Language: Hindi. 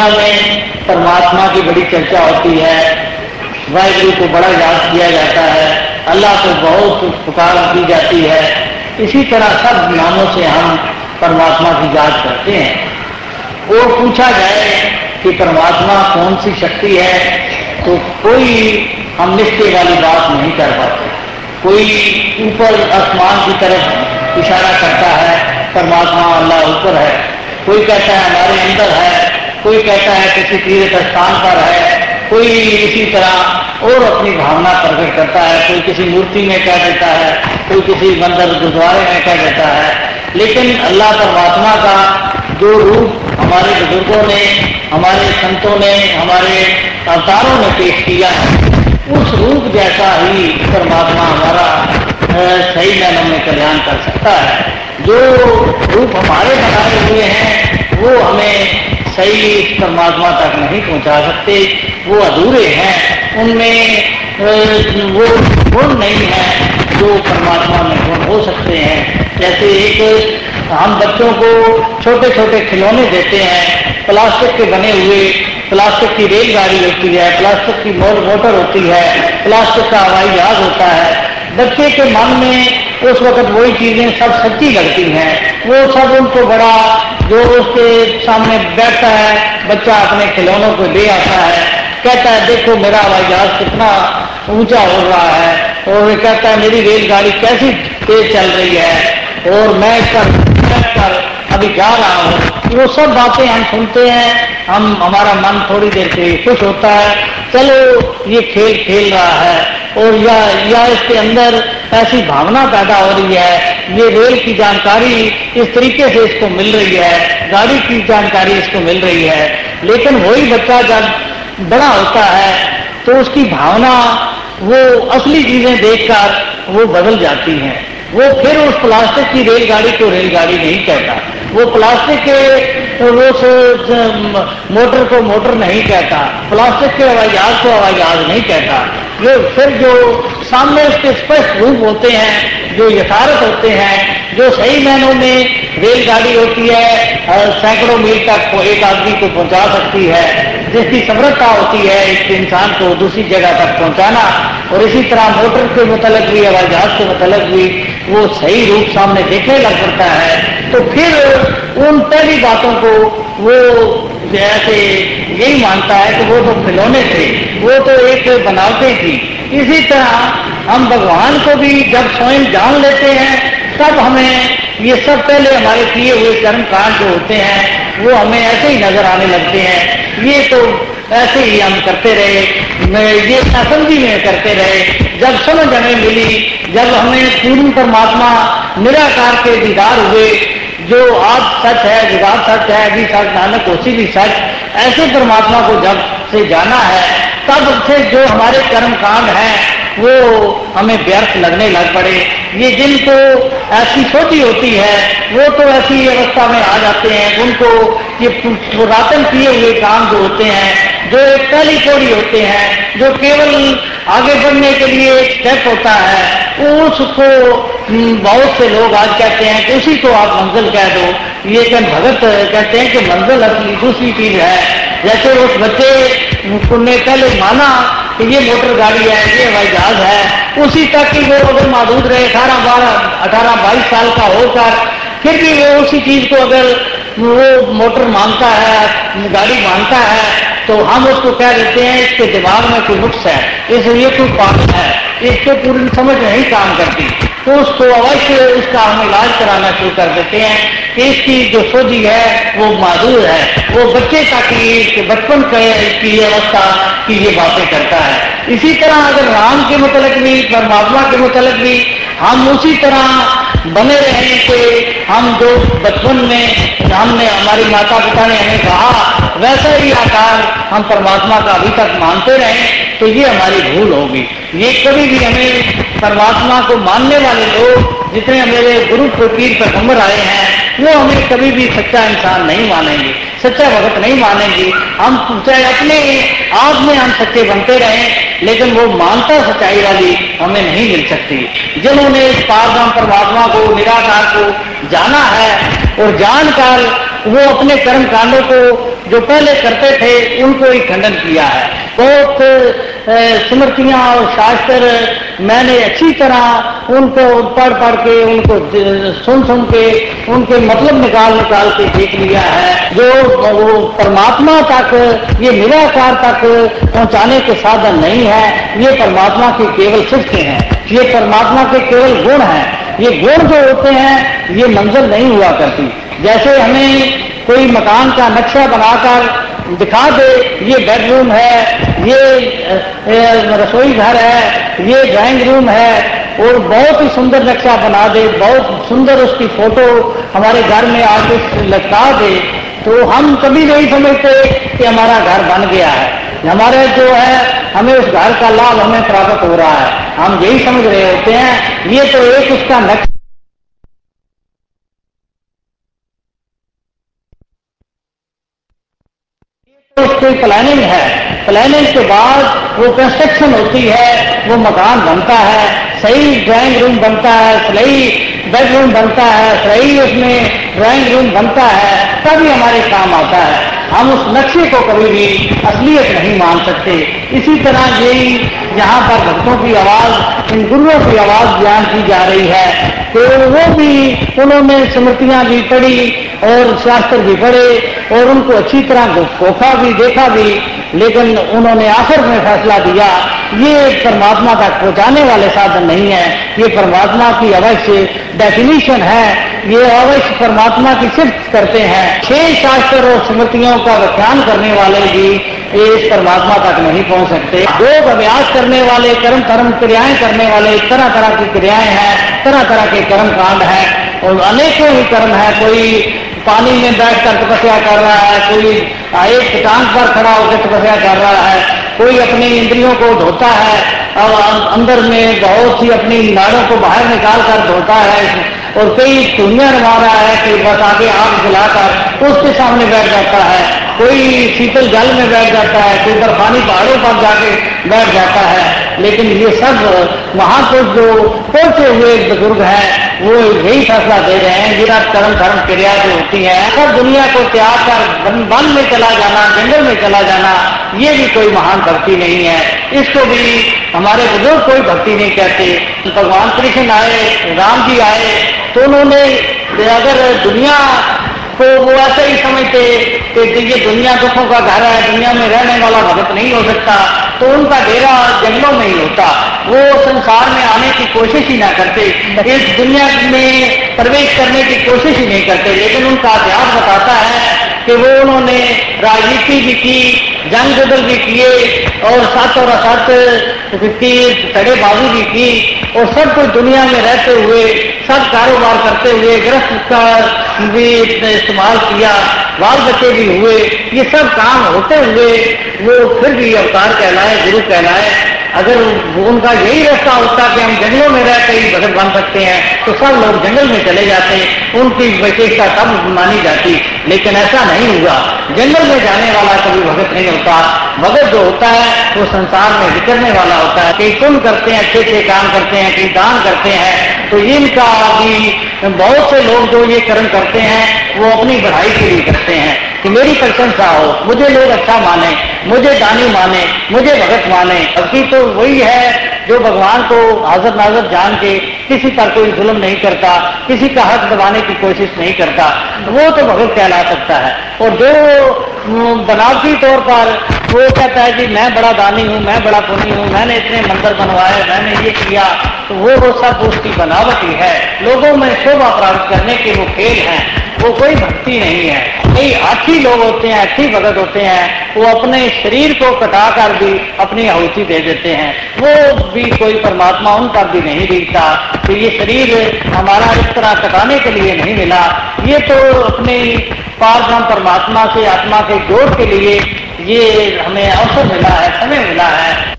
दुनिया में परमात्मा की बड़ी चर्चा होती है। वाहिगुरु को बड़ा याद किया जाता है। अल्लाह को बहुत पुकार की जाती है। इसी तरह सब नामों से हम परमात्मा की याद करते हैं। और पूछा जाए कि परमात्मा कौन सी शक्ति है तो कोई हम निश्चय वाली बात नहीं कर पाते। कोई ऊपर आसमान की तरफ़ इशारा करता है, परमात्मा अल्लाह ऊपर है। कोई कहता है, हमारे अंदर है कोई कहता है किसी तीर्थ स्थान पर है, कोई इसी तरह और अपनी भावना प्रकट करता है, कोई किसी मूर्ति में कह देता है, कोई किसी मंदिर गुरुद्वारे में कह देता है। लेकिन अल्लाह परमात्मा का जो रूप हमारे बुज़ुर्गों ने, हमारे संतों ने, हमारे अवतारों ने पेश किया है, उस रूप जैसा ही परमात्मा हमारा सही मैनों में कल्याण कर सकता है। जो रूप हमारे बनाए हुए हैं, वो हमें सही परमात्मा तक नहीं पहुँचा सकते। वो अधूरे हैं। उनमें वो गुण नहीं है जो परमात्मा में गुण हो सकते हैं। जैसे एक, हम बच्चों को छोटे छोटे खिलौने देते हैं। प्लास्टिक के बने हुए, प्लास्टिक की रेलगाड़ी होती है, प्लास्टिक की मोटर होती है, प्लास्टिक का हवाई जहाज़ होता है। बच्चे के मन में उस वक्त वही चीज़ें सब सच्ची लगती हैं। वो सब उनको बड़ा जो उसके सामने बैठता है बच्चा अपने खिलौनों को दे आता है कहता है देखो मेरा हवाई जहाज़ कितना ऊँचा हो रहा है। और वे कहता है मेरी रेलगाड़ी कैसी तेज चल रही है और मैं इसका कर अभी जा रहा हूँ। वो सब बातें हम सुनते हैं। हम हमारा मन थोड़ी देर के खुश होता है। चलो ये खेल खेल रहा है और या, या इसके अंदर ऐसी भावना पैदा हो रही है। ये रेल की जानकारी इस तरीके से इसको मिल रही है। गाड़ी की जानकारी इसको मिल रही है। लेकिन वही बच्चा जब बड़ा होता है तो उसकी भावना, वो असली चीज़ें देखकर वो बदल जाती हैं। वो फिर उस प्लास्टिक की रेलगाड़ी को रेलगाड़ी नहीं कहता। वो प्लास्टिक के वो मोटर को मोटर नहीं कहता। प्लास्टिक के हवाई जहाज़ को हवाई जहाज़ नहीं कहता। वो फिर जो सामने उसके स्पष्ट रूप होते हैं, जो यथारत होते हैं, जो सही मैनों में रेलगाड़ी होती है सैकड़ों मील तक एक आदमी को पहुँचा सकती है, जिसकी समृद्धता होती है एक इंसान को दूसरी जगह तक पहुंचाना। और इसी तरह मोटर के मुतलक भी, हवाई जहाज़ के मुतलक भी वो सही रूप सामने देखने लग पड़ता है। तो फिर उन पहली बातों को वो जैसे यही मानता है कि वो तो खिलौने थे, वो तो एक बनावटें थी। इसी तरह हम भगवान को भी जब स्वयं जान लेते हैं, तब हमें ये सब पहले हमारे किए हुए कर्म कांड जो होते हैं, वो हमें ऐसे ही नज़र आने लगते हैं। ये तो ऐसे ही हम करते रहे ये नासमझी में करते रहे। जब समझ हमें मिली, जब हमें पूर्ण परमात्मा निराकार के दीदार हुए जो आप सच है विवाद सच है, अभी सच, नानक उसी भी सच, ऐसे परमात्मा को जब से जाना है, तब से जो हमारे कर्म कांड है, वो हमें व्यर्थ लगने लग पड़े। ये जिनको ऐसी सोची होती है, वो तो ऐसी अवस्था में आ जाते हैं। उनको ये पुरातन किए हुए काम जो होते हैं, जो एक पहली थोड़ी होते हैं, जो केवल आगे बढ़ने के लिए एक स्टेप होता है, उसको बहुत से लोग आज कहते हैं कि उसी को आप मंजिल कह दो। ये कन भगत कहते हैं कि मंजिल असली दूसरी चीज़ है। जैसे उस बच्चे ने पहले माना कि ये मोटर गाड़ी है, ये हवाई जहाज़ है। उसी तक की वो अगर मौजूद रहे अठारह बारह, अठारह बाईस साल का होकर, फिर भी वो उसी चीज़ को अगर वो मोटर मानता है, गाड़ी मानता है तो हम उसको कह देते हैं, इसके दिमाग में कोई नुक्स है, इसलिए कोई पागल है। इसको पूरी समझ नहीं काम करती। तो उसको अवश्य उसका हम इलाज कराना शुरू कर देते हैं। कि इसकी जो सोझी है, वो माधुर है। वो बच्चे तक की बचपन की अवस्था की ये बातें करता है। इसी तरह अगर राम के मुतलक भी, परमात्मा के मुतलक भी हम उसी तरह बने रहने के हम जो बचपन में हमने हमारी माता पिता ने हमें कहा, वैसा ही आकार हम परमात्मा का अभी तक मानते रहे तो ये हमारी भूल होगी। ये कभी भी हमें परमात्मा को मानने वाले लोग जितने मेरे गुरु फकीर पैगंबर आए हैं वो हमें कभी भी सच्चा इंसान नहीं मानेंगे, सच्चा भगत नहीं मानेंगे। हम चाहे अपने आप में हम सच्चे बनते रहे, लेकिन वो मानता सच्चाई वाली हमें नहीं मिल सकती। जिन्होंने इस पारदाम परमात्मा को, निराकार को जाना है, और जानकर वो अपने कर्म कांडों को जो पहले करते थे, उनको ही खंडन किया है। बहुत स्मृतियाँ और शास्त्र मैंने अच्छी तरह उनको पढ़ पढ़ के, उनको सुन सुन के, उनके मतलब निकाल निकाल के देख लिया है। जो, वो परमात्मा तक, ये निराकार तक पहुँचाने के साधन नहीं है, ये परमात्मा की केवल सिद्धि हैं। ये परमात्मा के केवल गुण हैं। ये गुण जो होते हैं, ये मंजिल नहीं हुआ करती। जैसे हमें कोई मकान का नक्शा बनाकर दिखा दे, ये बेडरूम है, ये रसोई घर है, ये ड्राइंग रूम है, और बहुत ही सुंदर नक्शा बना दे, बहुत सुंदर उसकी फ़ोटो हमारे घर में आके लटका दे तो हम कभी नहीं समझते कि हमारा घर बन गया है। हमारे जो है हमें उस घर का लाभ हमें प्राप्त हो रहा है। हम यही समझ रहे होते हैं, ये तो एक उसका नक्शा उसकी प्लानिंग है। प्लानिंग के बाद वो कंस्ट्रक्शन होती है, वो मकान बनता है, सही ड्राइंग रूम बनता है, सही बेडरूम बनता है, सही उसमें ड्राइंग रूम बनता है, तभी हमारे काम आता है। हम उस नक्शे को कभी भी असलियत नहीं मान सकते। इसी तरह यही यहाँ पर भक्तों की आवाज़, इन गुरुओं की आवाज़ बयान की जा रही है तो वो भी उन्होंने स्मृतियाँ भी पढ़ी और शास्त्र भी पढ़े और उनको अच्छी तरह खोखा भी, देखा भी, लेकिन उन्होंने आखिर में फैसला दिया, ये परमात्मा तक पहुँचाने वाले साधन नहीं है। ये परमात्मा की अवश्य डेफिनेशन है ये अवश्य परमात्मा की सिर्फ़ करते हैं। छह शास्त्र और स्मृतियों का व्याख्यान करने वाले भी इस परमात्मा तक नहीं पहुँच सकते। योग अभ्यास करने वाले, कर्म कर्म क्रियाएँ करने वाले तरह तरह की क्रियाएँ हैं तरह तरह के कर्म कांड है। और अनेकों ही कर्म है, कोई पानी में बैठकर तपस्या कर रहा है, कोई एक टांग पर खड़ा होकर तपस्या कर रहा है, कोई अपनी इंद्रियों को धोता है, और अंदर में बहुत ही अपनी नाड़ों को बाहर निकाल कर धोता है, और कई रमा रहा है कि बस आगे आग जलाकर उसके सामने बैठ जाता है, कोई शीतल जल में बैठ जाता है, कोई बर्फानी पहाड़ों पर जाके बैठ जाता है। लेकिन ये सब महापुरुष जो पहुँचे हुए बुज़ुर्ग हैं, वो यही फैसला दे रहे हैं विराट कर्म, धर्म, क्रिया जो होती है, सब दुनिया को त्याग कर वन में चला जाना, जंगल में चला जाना, ये भी कोई महान भक्ति नहीं है। इसको भी हमारे बुज़ुर्ग कोई भक्ति नहीं कहते। भगवान कृष्ण आए, राम जी आए तो उन्होंने अगर दुनिया को वो ऐसे ही समझते कि ये दुनिया दुखों का घर है, दुनिया में रहने वाला भगत नहीं हो सकता। तो उनका डेरा जंगलों में ही होता। वो संसार में आने की कोशिश ही ना करते। इस दुनिया में प्रवेश करने की कोशिश ही नहीं करते। लेकिन उनका अभ्यास बताता है कि वो उन्होंने राजनीति भी की, जंग जुगल भी किए, और सत और असत की तड़ेबाजी भी की, और सब कुछ दुनिया में रहते हुए, सब कारोबार करते हुए ग्रस्त का भी इस्तेमाल किया, बाल बच्चे भी हुए, ये सब काम होते हुए, वो फिर भी अवतार कहलाए, गुरु कहलाए अगर उनका यही रास्ता होता कि हम जंगलों में रहकर ही भगत बन सकते हैं तो सब लोग जंगल में चले जाते, उनकी विशेषता तब मानी जाती। लेकिन ऐसा नहीं हुआ। जंगल में जाने वाला कभी भगत नहीं होता। भगत जो होता है, वो संसार में विचरने वाला होता है। कई पुण्य करते हैं अच्छे अच्छे काम करते हैं कई दान करते हैं तो इनका भी, बहुत से लोग जो ये कर्म करते हैं, वो अपनी बढ़ाई के लिए करते हैं। कि मेरी प्रशंसा हो, मुझे लोग अच्छा माने, मुझे दानी माने, मुझे भगत माने। भक्ति तो वही है जो भगवान को हाजर नाजर जान के किसी पर कोई जुल्म नहीं करता, किसी का हक दबाने की कोशिश नहीं करता, वो तो भगत कहला सकता है। और जो बनावटी तौर पर वो कहता है कि मैं बड़ा दानी हूँ, मैं बड़ा पुनी हूँ, मैंने इतने मंदिर बनवाए, मैंने ये किया तो वो वो सब उसकी बनावटी है। लोगों में शोभा प्राप्त करने के वो खेल हैं। वो कोई भक्ति नहीं है। कई अच्छी लोग होते हैं अच्छी भगत होते हैं, वो अपने शरीर को कटाकर भी अपनी आहुति दे देते हैं। वो भी कोई परमात्मा उन पर भी नहीं दिखता। तो ये शरीर हमारा इस तरह कटाने के लिए नहीं मिला। ये तो अपने पार परमात्मा से आत्मा के जोड़ के लिए ये हमें अवसर मिला है, समय मिला है।